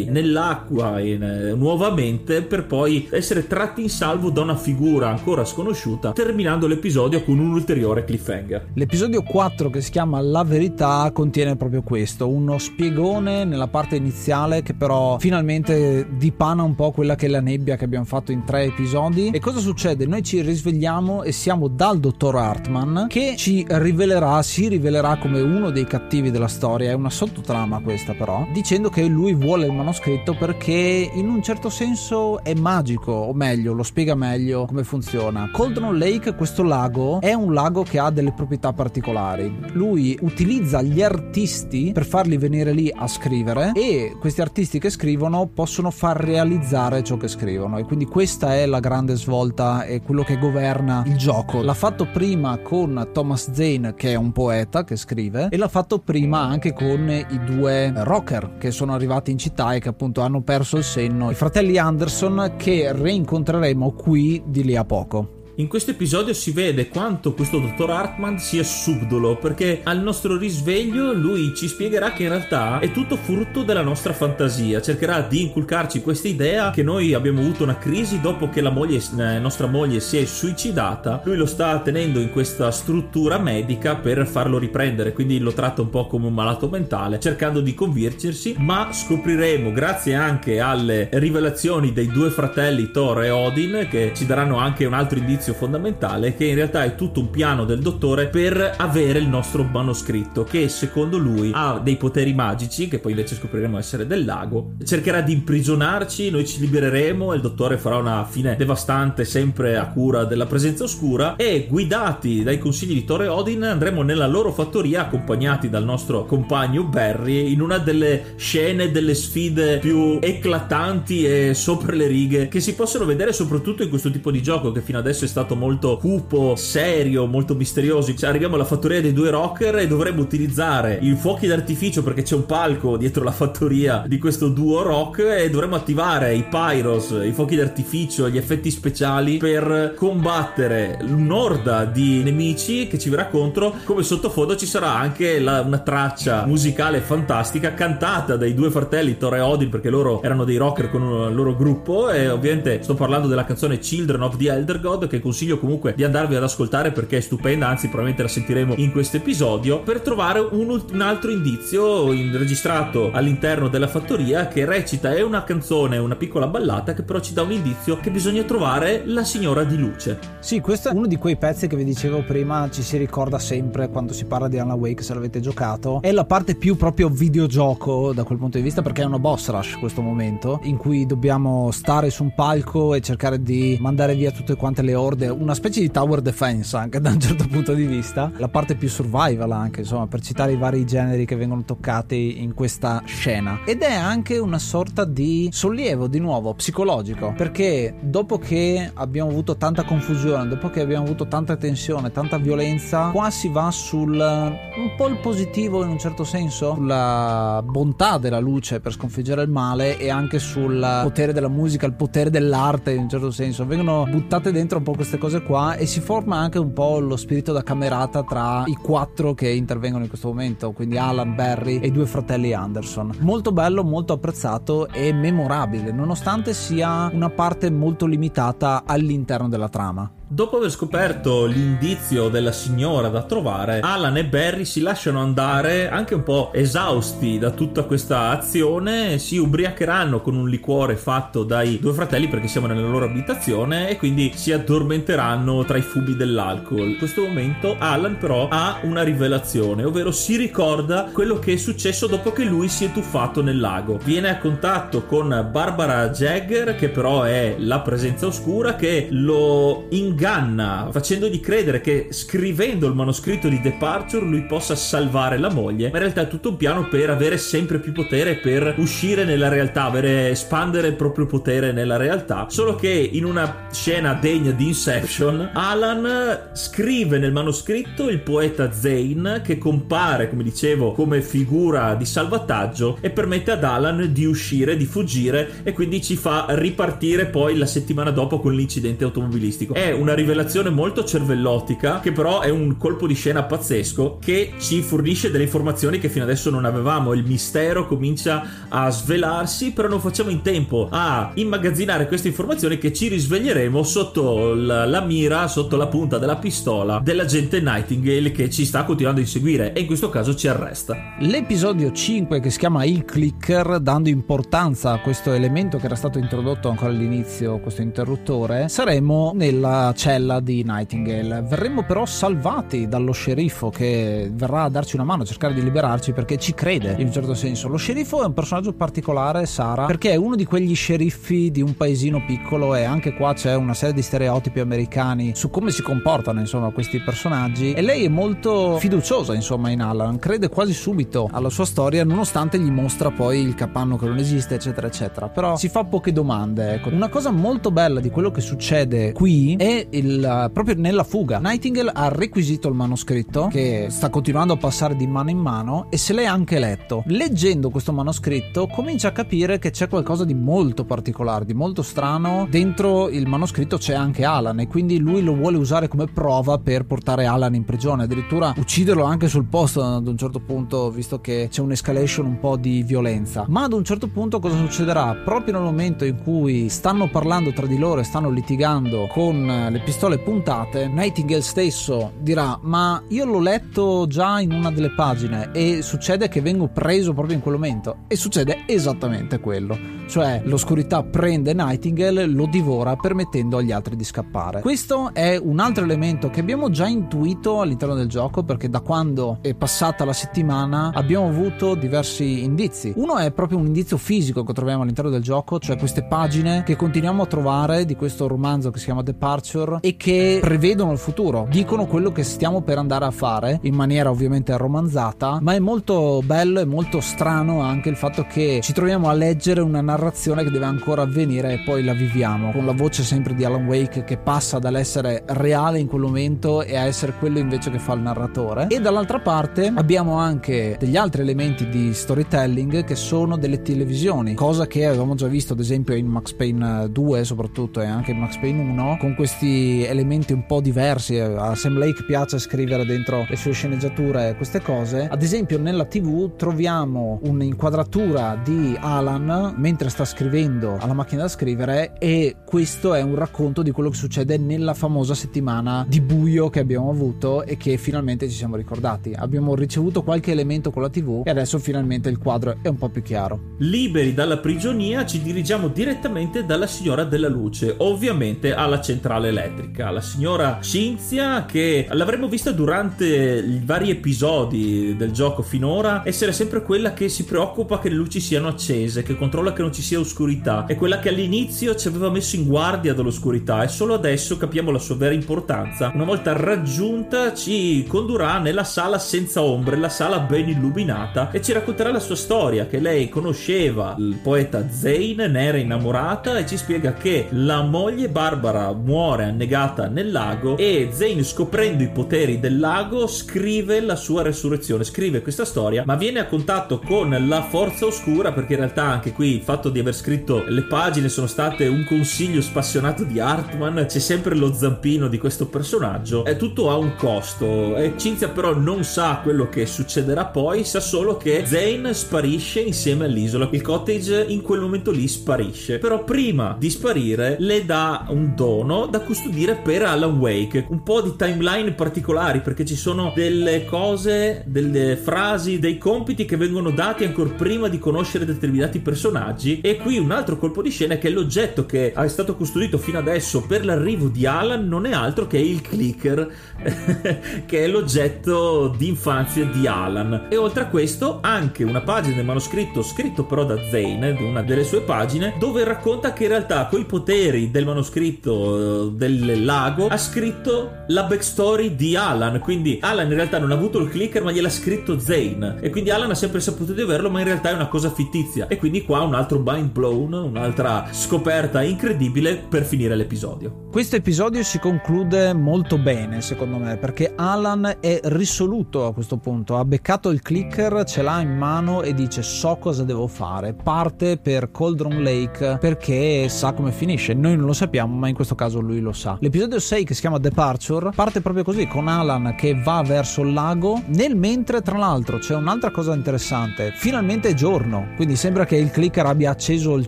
nell'acqua in, eh, nuovamente per poi essere tratti in salvo da una figura ancora sconosciuta terminando l'episodio con un ulteriore cliffhanger. L'episodio 4 che si chiama La verità contiene proprio questo uno spiegone nella parte iniziale che però finalmente dipana un po' quella che è la nebbia che abbiamo fatto in tre episodi. E cosa succede? Noi ci risvegliamo e siamo dal dottor Hartman che ci rivelerà, si rivelerà come uno dei cattivi della storia, è una sottotrama questa però, dicendo che lui vuole il manoscritto perché in un certo senso è magico, o meglio, lo spiega meglio come funziona. Coldron Lake, questo lago, è un lago che ha delle proprietà particolari. Lui utilizza gli artisti per farli venire lì a scrivere e questi artisti che scrivono possono far realizzare ciò che scrivono e quindi questa è la grande svolta e quello che governa il gioco. L'ha fatto prima con Thomas Zane che è un poeta che scrive e l'ha fatto prima anche con i due rocker che sono arrivati in città e che appunto hanno perso il senno, i fratelli Anderson che reincontreremo qui di lì a poco. In questo episodio si vede quanto questo dottor Hartman sia subdolo, perché al nostro risveglio lui ci spiegherà che in realtà è tutto frutto della nostra fantasia, cercherà di inculcarci questa idea che noi abbiamo avuto una crisi dopo che la moglie, eh, nostra moglie si è suicidata, lui lo sta tenendo in questa struttura medica per farlo riprendere, quindi lo tratta un po' come un malato mentale, cercando di convincersi, ma scopriremo grazie anche alle rivelazioni dei due fratelli Thor e Odin che ci daranno anche un altro indizio indizio fondamentale che in realtà è tutto un piano del dottore per avere il nostro manoscritto che secondo lui ha dei poteri magici che poi invece scopriremo essere del lago. Cercherà di imprigionarci noi ci libereremo e il dottore farà una fine devastante sempre a cura della presenza oscura e guidati dai consigli di Torre Odin andremo nella loro fattoria accompagnati dal nostro compagno Barry in una delle scene delle sfide più eclatanti e sopra le righe che si possono vedere soprattutto in questo tipo di gioco che fino adesso è stato molto cupo, serio, molto misterioso. Cioè, arriviamo alla fattoria dei due rocker e dovremmo utilizzare i fuochi d'artificio perché c'è un palco dietro la fattoria di questo duo rock e dovremmo attivare i pyros, i fuochi d'artificio, gli effetti speciali per combattere un'orda di nemici che ci verrà contro. Come sottofondo ci sarà anche la, una traccia musicale fantastica cantata dai due fratelli Thor e Odin perché loro erano dei rocker con un loro gruppo e ovviamente sto parlando della canzone Children of the Elder God che consiglio comunque di andarvi ad ascoltare perché è stupenda, anzi probabilmente la sentiremo in questo episodio, per trovare un, un altro indizio in, registrato all'interno della fattoria che recita è una canzone, una piccola ballata che però ci dà un indizio che bisogna trovare la signora di luce. Sì, questo è uno di quei pezzi che vi dicevo prima, ci si ricorda sempre quando si parla di Alan Wake se l'avete giocato. È la parte più proprio videogioco da quel punto di vista perché è uno boss rush questo momento in cui dobbiamo stare su un palco e cercare di mandare via tutte quante le orde horde, una specie di tower defense anche (laughs) da un certo punto di vista, la parte più survival anche, insomma, per citare i vari generi che vengono toccati in questa scena. Ed è anche una sorta di sollievo, di nuovo, psicologico, perché dopo che abbiamo avuto tanta confusione, dopo che abbiamo avuto tanta tensione, tanta violenza, qua si va sul un po' il positivo in un certo senso, sulla bontà della luce per sconfiggere il male e anche sul potere della musica, il potere dell'arte in un certo senso. Vengono buttate dentro un po' queste cose qua e si forma anche un po' lo spirito da camerata tra i quattro che intervengono in questo momento, quindi Alan, Barry e i due fratelli Anderson. Molto bello, molto apprezzato e memorabile, nonostante sia una parte molto limitata all'interno della trama. Dopo aver scoperto l'indizio della signora da trovare, Alan e Barry si lasciano andare anche un po' esausti da tutta questa azione, si ubriacheranno con un liquore fatto dai due fratelli perché siamo nella loro abitazione e quindi si addormenteranno tra i fubi dell'alcol. In questo momento Alan però ha una rivelazione, ovvero si ricorda quello che è successo dopo che lui si è tuffato nel lago. Viene a contatto con Barbara Jagger che però è la presenza oscura che lo inganna inganna facendogli credere che scrivendo il manoscritto di Departure lui possa salvare la moglie, ma in realtà è tutto un piano per avere sempre più potere, per uscire nella realtà, avere, espandere il proprio potere nella realtà. Solo che in una scena degna di Inception, Alan scrive nel manoscritto il poeta Zane che compare, come dicevo, come figura di salvataggio e permette ad Alan di uscire, di fuggire e quindi ci fa ripartire poi la settimana dopo con l'incidente automobilistico. È un una rivelazione molto cervellotica, che però è un colpo di scena pazzesco che ci fornisce delle informazioni che fino adesso non avevamo. Il mistero comincia a svelarsi, però non facciamo in tempo a immagazzinare queste informazioni che ci risveglieremo sotto la, la mira, sotto la punta della pistola dell'agente Nightingale che ci sta continuando a inseguire e in questo caso ci arresta. L'episodio 5 che si chiama Il Clicker, dando importanza a questo elemento che era stato introdotto ancora all'inizio, questo interruttore, saremo nella cella di Nightingale. Verremmo però salvati dallo sceriffo che verrà a darci una mano, a cercare di liberarci perché ci crede in un certo senso. Lo sceriffo è un personaggio particolare, Sara, perché è uno di quegli sceriffi di un paesino piccolo e anche qua c'è una serie di stereotipi americani su come si comportano insomma questi personaggi e lei è molto fiduciosa insomma in Alan, crede quasi subito alla sua storia nonostante gli mostra poi il capanno che non esiste eccetera eccetera, però si fa poche domande. Ecco. Una cosa molto bella di quello che succede qui è il, proprio nella fuga. Nightingale ha requisito il manoscritto che sta continuando a passare di mano in mano e se l'è anche letto. Leggendo questo manoscritto comincia a capire che c'è qualcosa di molto particolare, di molto strano. Dentro il manoscritto c'è anche Alan e quindi lui lo vuole usare come prova per portare Alan in prigione, addirittura ucciderlo anche sul posto ad un certo punto, visto che c'è un'escalation un po' di violenza. Ma ad un certo punto cosa succederà? Proprio nel momento in cui stanno parlando tra di loro e stanno litigando con le pistole puntate, Nightingale stesso dirà: Ma io l'ho letto già in una delle pagine e succede che vengo preso proprio in quel momento. E succede esattamente quello. Cioè, l'oscurità prende Nightingale, lo divora permettendo agli altri di scappare. Questo è un altro elemento che abbiamo già intuito all'interno del gioco perché da quando è passata la settimana abbiamo avuto diversi indizi. Uno è proprio un indizio fisico che troviamo all'interno del gioco, cioè queste pagine che continuiamo a trovare di questo romanzo che si chiama Departure e che prevedono il futuro, dicono quello che stiamo per andare a fare in maniera ovviamente romanzata, ma è molto bello e molto strano anche il fatto che ci troviamo a leggere una narrazione che deve ancora avvenire e poi la viviamo con la voce sempre di Alan Wake che passa dall'essere reale in quel momento e a essere quello invece che fa il narratore. E dall'altra parte abbiamo anche degli altri elementi di storytelling che sono delle televisioni cosa che avevamo già visto ad esempio in Max Payne 2 soprattutto e anche in Max Payne 1 con questi elementi un po' diversi a Sam Lake piace scrivere dentro le sue sceneggiature queste cose ad esempio nella tv troviamo un'inquadratura di Alan mentre sta scrivendo alla macchina da scrivere e questo è un racconto di quello che succede nella famosa settimana di buio che abbiamo avuto e che finalmente ci siamo ricordati. Abbiamo ricevuto qualche elemento con la TV e adesso finalmente il quadro è un po' più chiaro. Liberi dalla prigionia ci dirigiamo direttamente dalla signora della luce, ovviamente alla centrale elettrica, la signora Cinzia che l'avremmo vista durante i vari episodi del gioco finora essere sempre quella che si preoccupa che le luci siano accese, che controlla che non ci sia oscurità, è quella che all'inizio ci aveva messo in guardia dall'oscurità e solo adesso capiamo la sua vera importanza. Una volta raggiunta ci condurrà nella sala senza ombre, la sala ben illuminata e ci racconterà la sua storia che lei conosceva il poeta Zane, ne era innamorata e ci spiega che la moglie Barbara muore annegata nel lago e Zane scoprendo i poteri del lago scrive la sua resurrezione, scrive questa storia ma viene a contatto con la forza oscura perché in realtà anche qui il fatto di aver scritto le pagine sono state un consiglio spassionato di Hartman, c'è sempre lo zampino di questo personaggio, e tutto ha un costo. E Cinzia però non sa quello che succederà poi, sa solo che Zane sparisce insieme all'isola, il cottage in quel momento lì sparisce, però prima di sparire le dà un dono da custodire per Alan Wake, un po' di timeline particolari perché ci sono delle cose, delle frasi, dei compiti che vengono dati ancora prima di conoscere determinati personaggi. E qui un altro colpo di scena è che l'oggetto che è stato custodito fino adesso per l'arrivo di Alan non è altro che il clicker (laughs) che è l'oggetto di infanzia di Alan. E oltre a questo anche una pagina del manoscritto scritto però da Zane una delle sue pagine dove racconta che in realtà coi poteri del manoscritto eh, del lago ha scritto la backstory di Alan. Quindi Alan in realtà non ha avuto il clicker ma gliel'ha scritto Zane. E quindi Alan ha sempre saputo di averlo ma in realtà è una cosa fittizia. E quindi qua un altro mind blown un'altra scoperta incredibile per finire l'episodio. Questo episodio si conclude molto bene secondo me perché Alan è risoluto a questo punto. Ha beccato il clicker ce l'ha in mano e dice so cosa devo fare. Parte per Coldron Lake perché sa come finisce. Noi non lo sappiamo ma in questo caso lui lo sa. L'episodio 6 che si chiama Departure parte proprio così con Alan che va verso il lago nel mentre tra l'altro c'è un'altra cosa interessante. Finalmente è giorno quindi sembra che il clicker abbia acceso il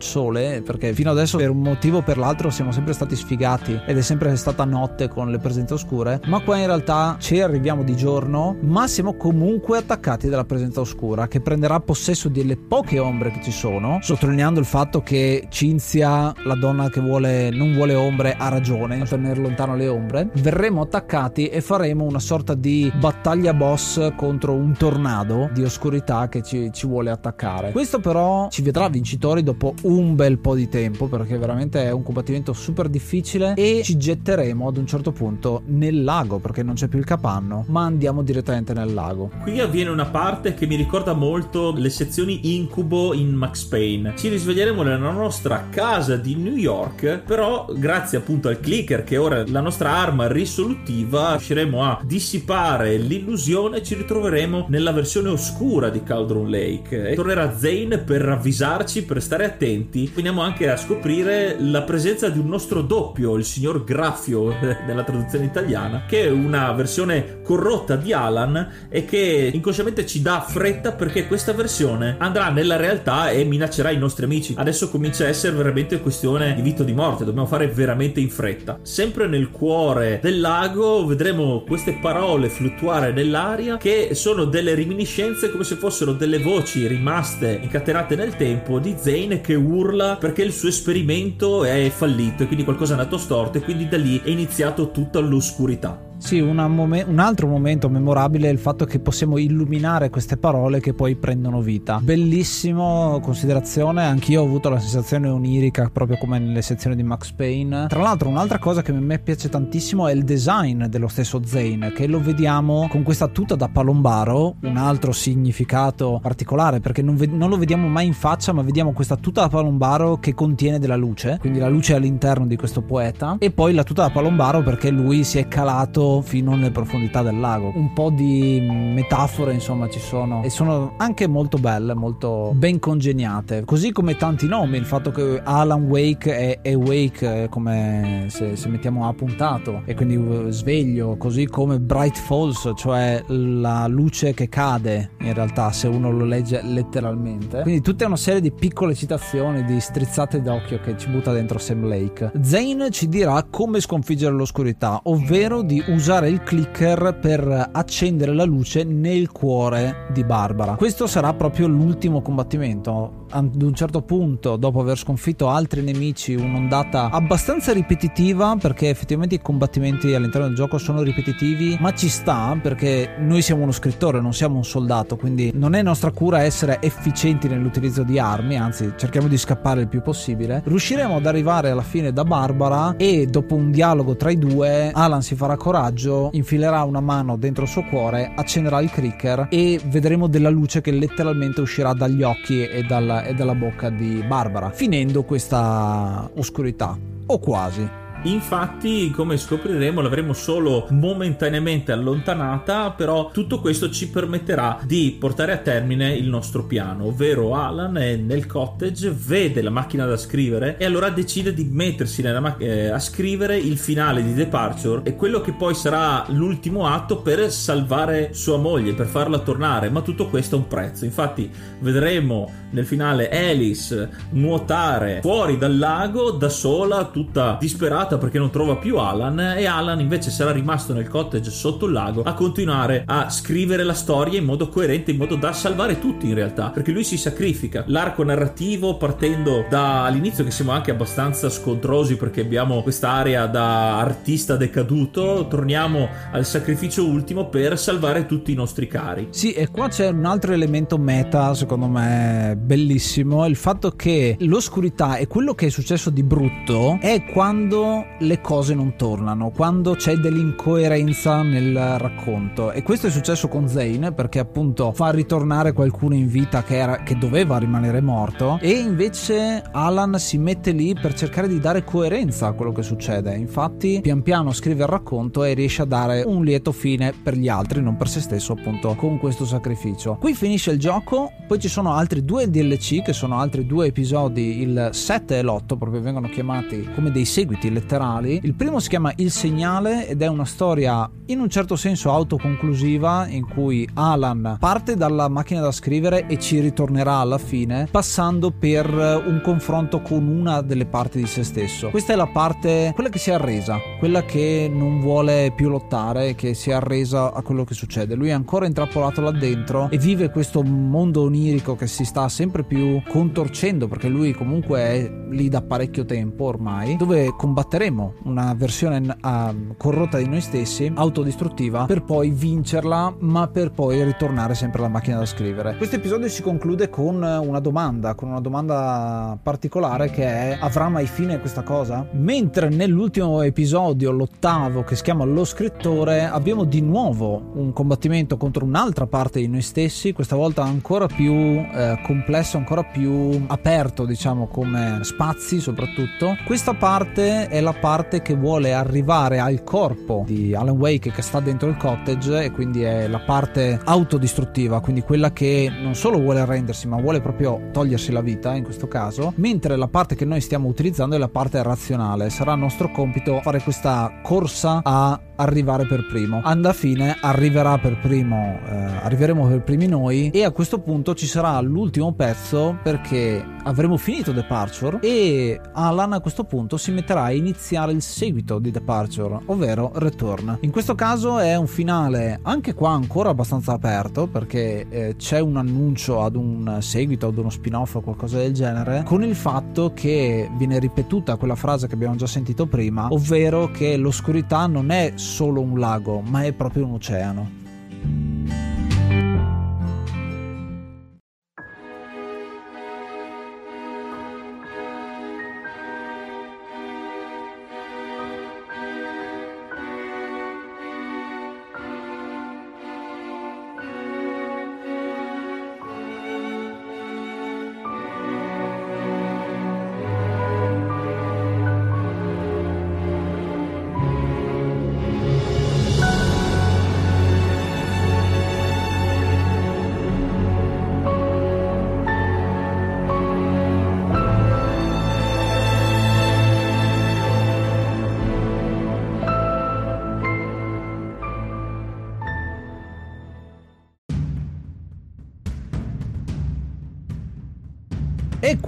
sole perché fino adesso per un motivo o per l'altro siamo sempre stati sfigati ed è sempre stata notte con le presenze oscure ma qua in realtà ci arriviamo di giorno ma siamo comunque attaccati dalla presenza oscura che prenderà possesso delle poche ombre che ci sono sottolineando il fatto che Cinzia la donna che vuole, non vuole ombre ha ragione a tenere lontano le ombre verremo attaccati e faremo una sorta di battaglia boss contro un tornado di oscurità che ci, ci vuole attaccare. Questo però ci vedrà vincitori dopo un bel po' di tempo perché veramente è un combattimento super difficile e ci getteremo ad un certo punto nel lago perché non c'è più il capanno ma andiamo direttamente nel lago. Qui avviene una parte che mi ricorda molto le sezioni incubo in Max Payne. Ci risveglieremo nella nostra casa di New York però grazie appunto al clicker Maker, che ora è la nostra arma risolutiva, riusciremo a dissipare l'illusione e ci ritroveremo nella versione oscura di Cauldron Lake. E tornerà Zane per avvisarci, per stare attenti. Veniamo anche a scoprire la presenza di un nostro doppio, il signor Graffio (laughs) nella traduzione italiana, che è una versione corrotta di Alan e che inconsciamente ci dà fretta perché questa versione andrà nella realtà e minaccerà i nostri amici. Adesso comincia a essere veramente questione di vita o di morte, dobbiamo fare veramente in fretta. Sempre nel cuore del lago vedremo queste parole fluttuare nell'aria che sono delle reminiscenze come se fossero delle voci rimaste incatenate nel tempo di Zane che urla perché il suo esperimento è fallito e quindi qualcosa è andato storto e quindi da lì è iniziato tutta l'oscurità. Sì, mom- un altro momento memorabile è il fatto che possiamo illuminare queste parole che poi prendono vita. Bellissimo considerazione, anch'io ho avuto la sensazione onirica proprio come nelle sezioni di Max Payne. Tra l'altro un'altra cosa che a me piace tantissimo è il design dello stesso Zane, che lo vediamo con questa tuta da palombaro, un altro significato particolare perché non, ve- non lo vediamo mai in faccia, ma vediamo questa tuta da palombaro che contiene della luce, quindi la luce all'interno di questo poeta, e poi la tuta da palombaro perché lui si è calato fino nelle profondità del lago. Un po' di metafore, insomma, ci sono e sono anche molto belle, molto ben congeniate. Così come tanti nomi, il fatto che Alan Wake è, è Wake come se, se, mettiamo a puntato e quindi uh, sveglio, così come Bright Falls, cioè la luce che cade in realtà se uno lo legge letteralmente. Quindi tutta una serie di piccole citazioni, di strizzate d'occhio che ci butta dentro Sam Lake. Zane ci dirà come sconfiggere l'oscurità, ovvero di usare usare il clicker per accendere la luce nel cuore di Barbara. Questo sarà proprio l'ultimo combattimento ad un certo punto, dopo aver sconfitto altri nemici, un'ondata abbastanza ripetitiva, perché effettivamente i combattimenti all'interno del gioco sono ripetitivi, ma ci sta perché noi siamo uno scrittore, non siamo un soldato, quindi non è nostra cura essere efficienti nell'utilizzo di armi, anzi cerchiamo di scappare il più possibile. Riusciremo ad arrivare alla fine da Barbara e dopo un dialogo tra i due, Alan si farà coraggio, infilerà una mano dentro il suo cuore, accenderà il cricker e vedremo della luce che letteralmente uscirà dagli occhi e dalla e dalla bocca di Barbara, finendo questa oscurità, o quasi. Infatti, come scopriremo, l'avremo solo momentaneamente allontanata, però tutto questo ci permetterà di portare a termine il nostro piano, ovvero Alan è nel cottage, vede la macchina da scrivere e allora decide di mettersi ma- eh, a scrivere il finale di Departure e quello che poi sarà l'ultimo atto per salvare sua moglie, per farla tornare, ma tutto questo ha un prezzo. Infatti, vedremo nel finale Alice nuotare fuori dal lago da sola, tutta disperata preoccupata perché non trova più Alan e Alan invece sarà rimasto nel cottage sotto il lago a continuare a scrivere la storia in modo coerente, in modo da salvare tutti in realtà, perché lui si sacrifica. L'arco narrativo partendo dall'inizio che siamo anche abbastanza scontrosi perché abbiamo quest'area da artista decaduto, torniamo al sacrificio ultimo per salvare tutti i nostri cari. Sì, e qua c'è un altro elemento meta, secondo me bellissimo, il fatto che l'oscurità e quello che è successo di brutto è quando le cose non tornano, quando c'è dell'incoerenza nel racconto. E questo è successo con Zane perché appunto fa ritornare qualcuno in vita che, era, che doveva rimanere morto e invece Alan si mette lì per cercare di dare coerenza a quello che succede. Infatti pian piano scrive il racconto e riesce a dare un lieto fine per gli altri, non per se stesso appunto con questo sacrificio. Qui finisce il gioco, poi ci sono altri due DLC che sono altri due episodi, il 7 e l'8 proprio vengono chiamati come dei seguiti letterali letterali. Il primo si chiama Il segnale ed è una storia in un certo senso autoconclusiva in cui Alan parte dalla macchina da scrivere e ci ritornerà alla fine passando per un confronto con una delle parti di se stesso. Questa è la parte, quella che si è arresa, quella che non vuole più lottare, che si è arresa a quello che succede. Lui è ancora intrappolato là dentro e vive questo mondo onirico che si sta sempre più contorcendo perché lui comunque è lì da parecchio tempo ormai, dove combatterà diventeremo una versione uh, corrotta di noi stessi, autodistruttiva, per poi vincerla, ma per poi ritornare sempre alla macchina da scrivere. Questo episodio si conclude con una domanda, con una domanda particolare che è avrà mai fine questa cosa? Mentre nell'ultimo episodio, l'ottavo, che si chiama Lo scrittore, abbiamo di nuovo un combattimento contro un'altra parte di noi stessi, questa volta ancora più eh, complesso, ancora più aperto, diciamo, come spazi soprattutto. Questa parte è la quella parte che vuole arrivare al corpo di Alan Wake che sta dentro il cottage e quindi è la parte autodistruttiva, quindi quella che non solo vuole arrendersi ma vuole proprio togliersi la vita in questo caso, mentre la parte che noi stiamo utilizzando è la parte razionale. Sarà nostro compito fare questa corsa a arrivare per primo. Alla fine arriverà per primo, eh, arriveremo per primi noi e a questo punto ci sarà l'ultimo pezzo perché avremo finito Departure e Alan a questo punto si metterà a iniziare il seguito di Departure, ovvero Return. In questo caso è un finale anche qua ancora abbastanza aperto perché eh, c'è un annuncio ad un seguito, ad uno spin-off o qualcosa del genere, con il fatto che viene ripetuta quella frase che abbiamo già sentito prima, ovvero che l'oscurità non è solo un lago, ma è proprio un oceano.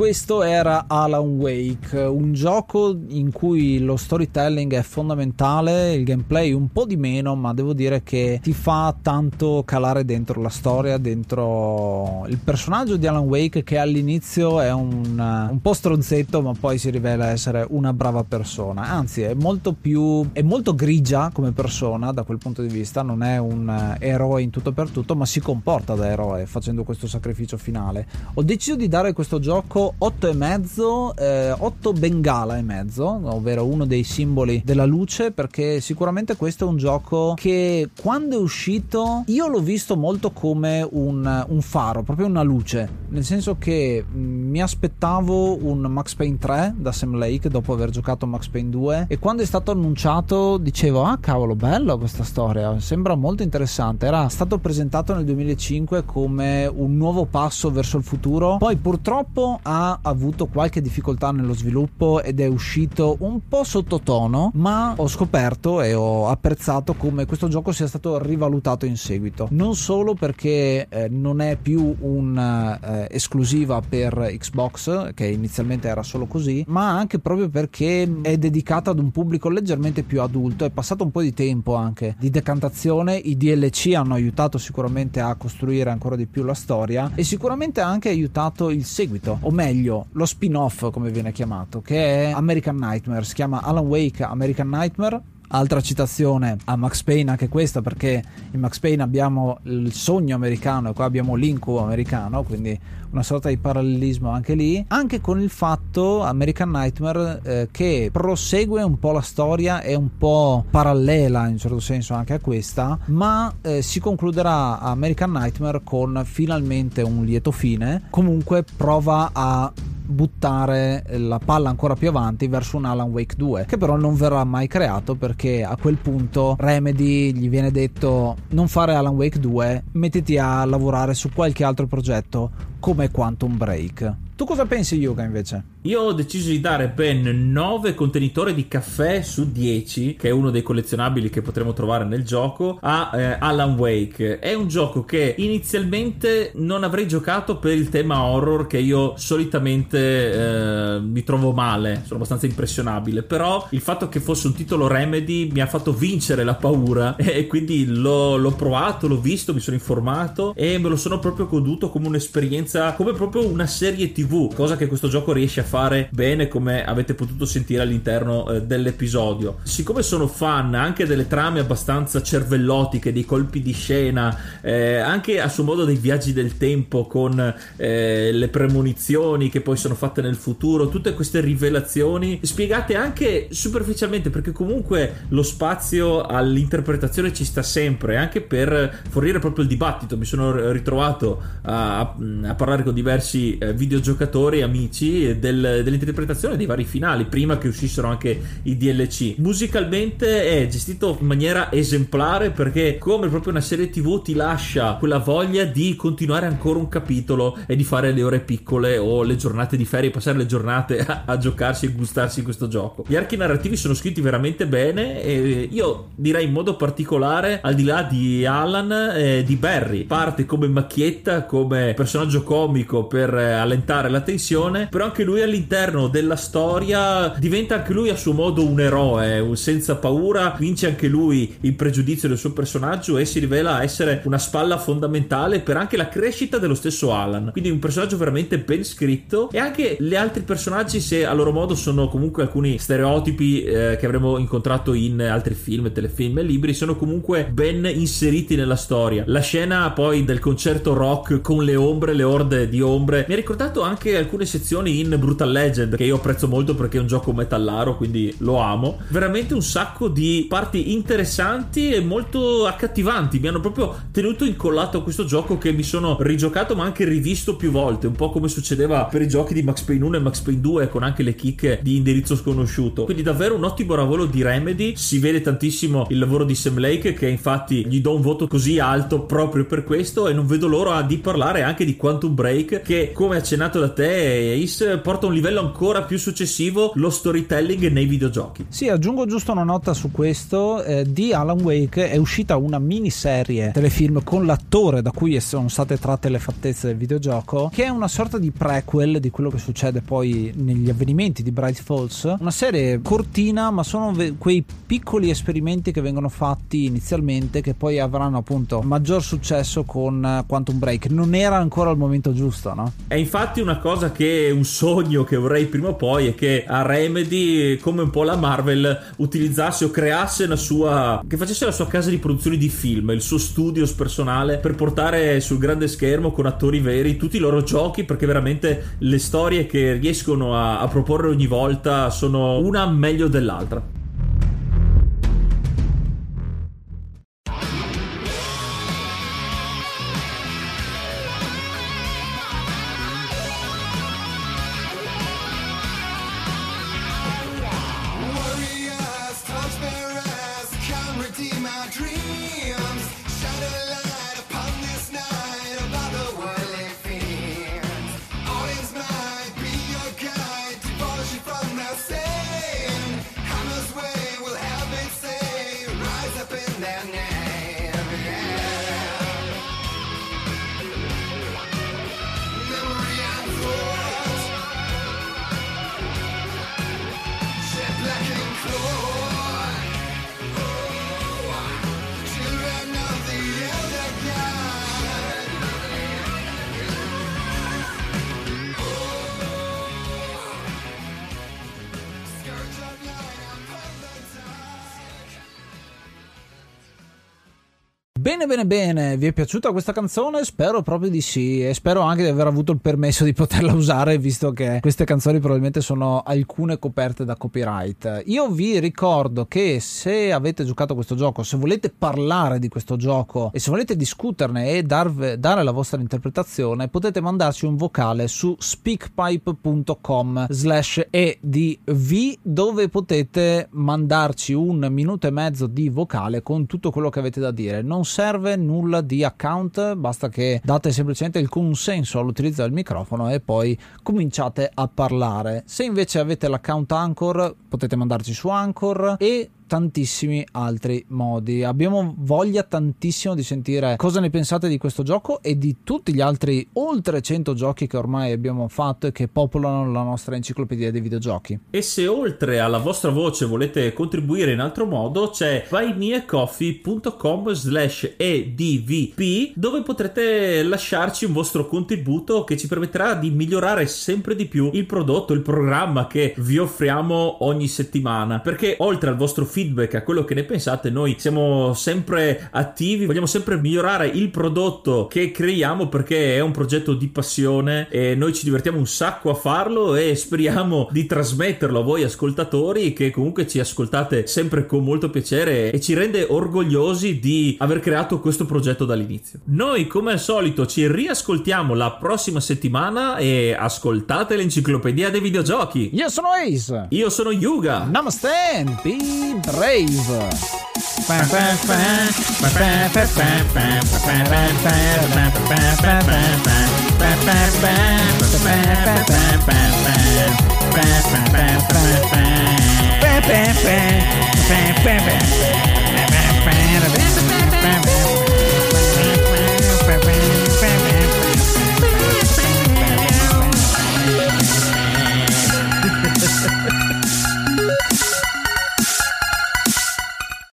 Questo era Alan Wake, un gioco in cui lo storytelling è fondamentale, il gameplay un po' di meno, ma devo dire che ti fa tanto calare dentro la storia, dentro il personaggio di Alan Wake che all'inizio è un, un po' stronzetto, ma poi si rivela essere una brava persona. Anzi, è molto più è molto grigia come persona da quel punto di vista, non è un eroe in tutto per tutto, ma si comporta da eroe facendo questo sacrificio finale. Ho deciso di dare questo gioco gioco 8 e mezzo, eh, 8 bengala e mezzo, ovvero uno dei simboli della luce, perché sicuramente questo è un gioco che quando è uscito io l'ho visto molto come un, un faro, proprio una luce, nel senso che mm, mi aspettavo un Max Payne 3 da Sam Lake dopo aver giocato Max Payne 2 e quando è stato annunciato dicevo ah cavolo bello questa storia, sembra molto interessante, era stato presentato nel 2005 come un nuovo passo verso il futuro, poi purtroppo ha avuto qualche difficoltà nello sviluppo ed è uscito un po' sottotono, ma ho scoperto e ho apprezzato come questo gioco sia stato rivalutato in seguito. Non solo perché eh, non è più un'esclusiva eh, per Xbox, che inizialmente era solo così, ma anche proprio perché è dedicata ad un pubblico leggermente più adulto. È passato un po' di tempo anche di decantazione, i DLC hanno aiutato sicuramente a costruire ancora di più la storia e sicuramente ha anche aiutato il seguito, o meglio lo spin-off come viene chiamato, che è American Nightmare, si chiama Alan Wake American Nightmare. Altra citazione a Max Payne, anche questa perché in Max Payne abbiamo il sogno americano e qua abbiamo l'incubo americano, quindi una sorta di parallelismo anche lì. Anche con il fatto American Nightmare eh, che prosegue un po' la storia, è un po' parallela in un certo senso anche a questa, ma eh, si concluderà American Nightmare con finalmente un lieto fine. Comunque prova a buttare la palla ancora più avanti verso un Alan Wake 2 che però non verrà mai creato perché a quel punto Remedy gli viene detto non fare Alan Wake 2 mettiti a lavorare su qualche altro progetto come Quantum Break tu cosa pensi Yuga invece? Io ho deciso di dare ben 9 contenitori di caffè su 10, che è uno dei collezionabili che potremo trovare nel gioco, a eh, Alan Wake. È un gioco che inizialmente non avrei giocato per il tema horror che io solitamente eh, mi trovo male, sono abbastanza impressionabile, però il fatto che fosse un titolo Remedy mi ha fatto vincere la paura (laughs) e quindi l'ho, l'ho provato, l'ho visto, mi sono informato e me lo sono proprio goduto come un'esperienza, come proprio una serie TV, cosa che questo gioco riesce a fare bene come avete potuto sentire all'interno eh, dell'episodio. Siccome sono fan anche delle trame abbastanza cervellotiche, dei colpi di scena, eh, anche a suo modo dei viaggi del tempo con eh, le premonizioni che poi sono fatte nel futuro, tutte queste rivelazioni spiegate anche superficialmente perché comunque lo spazio all'interpretazione ci sta sempre, anche per fornire proprio il dibattito. Mi sono ritrovato a, a parlare con diversi eh, videogiocatori e amici del, dell'interpretazione dei vari finali, prima che uscissero anche i DLC. Musicalmente è gestito in maniera esemplare perché come proprio una serie TV ti lascia quella voglia di continuare ancora un capitolo e di fare le ore piccole o le giornate di ferie, passare le giornate a, a giocarsi e gustarsi questo gioco. Gli archi narrativi sono scritti veramente bene e io direi in modo particolare al di là di Alan eh, di Barry parte come macchietta come personaggio comico per eh, allentare la tensione però anche lui all'interno della storia diventa anche lui a suo modo un eroe un senza paura vince anche lui il pregiudizio del suo personaggio e si rivela essere una spalla fondamentale per anche la crescita dello stesso Alan. Quindi un personaggio veramente ben scritto e anche gli altri personaggi se a loro modo sono comunque alcuni stereotipi eh, che avremmo incontrato in altri film telefilm e libri sono comunque ben inseriti nella storia. La scena poi del concerto rock con le ombre le orde di ombre mi ha ricordato anche alcune sezioni in Brutal Legend che io apprezzo molto perché è un gioco metallaro quindi lo amo. Veramente un sacco di parti interessanti e molto accattivanti. Mi hanno proprio tenuto incollato a questo gioco che mi sono rigiocato ma anche rivisto più volte un po' come succedeva per i giochi di Max Payne 1 e Max Payne 2 con anche le chicche di indirizzo sconosciuto. Quindi davvero un ottimo lavoro di Remedy. Si vede tantissimo il lavoro di Sam Lake che infatti gli do un voto così alto proprio per questo e non vedo l'ora di parlare anche di Quantum Break che come accennato da te Ace porta a un livello ancora più successivo lo storytelling nei videogiochi. Sì aggiungo giusto una nota su questo. Eh, di Alan Wake è uscita una miniserie telefilm con l'attore da cui sono state tratte le fattezze del videogioco che è una sorta di prequel di quello che succede poi negli avvenimenti di Bright Falls. Una serie cortina ma sono ve- quei piccoli esperimenti che vengono fatti inizialmente che poi avranno appunto maggior successo con eh, Quantum Break. Non era ancora il momento giusto no? è infatti una cosa che è un sogno che vorrei prima o poi è che a Remedy come un po' la Marvel utilizzasse o creasse la sua che facesse la sua casa di produzione di film il suo studios personale per portare sul grande schermo con attori veri tutti i loro giochi perché veramente le storie che riescono a, a proporre ogni volta sono una meglio dell'altra vi è piaciuta questa canzone? Spero proprio di sì e spero anche di aver avuto il permesso di poterla (laughs) usare visto che queste canzoni probabilmente sono alcune coperte da copyright. Io vi ricordo che se avete giocato questo gioco, se volete parlare di questo gioco e se volete discuterne e darve, dare la vostra interpretazione, potete mandarci un vocale su speakpipe.com slash edv dove potete mandarci un minuto e mezzo di vocale con tutto quello che avete da dire. Non serve serve nulla di account, basta che date semplicemente il consenso all'utilizzo del microfono e poi cominciate a parlare. Se invece avete l'account Anchor, potete mandarci su Anchor e tantissimi altri modi. Abbiamo voglia tantissimo di sentire cosa ne pensate di questo gioco e di tutti gli altri oltre 100 giochi che ormai abbiamo fatto e che popolano la nostra enciclopedia dei videogiochi. E se oltre alla vostra voce volete contribuire in altro modo, c'è buymeacoffee.com slash edvp dove potrete lasciarci un vostro contributo che ci permetterà di migliorare sempre di più il prodotto, il programma che vi offriamo ogni settimana. Perché oltre al vostro feed feedback a quello che ne pensate. Noi siamo sempre attivi, vogliamo sempre migliorare il prodotto che creiamo perché è un progetto di passione e noi ci divertiamo un sacco a farlo e speriamo di trasmetterlo a voi ascoltatori che comunque ci ascoltate sempre con molto piacere e ci rende orgogliosi di aver creato questo progetto dall'inizio. Noi come al solito ci riascoltiamo la prossima settimana e ascoltate l'enciclopedia dei videogiochi. Io sono Ace. Io sono Yuga. Namaste, be Rave.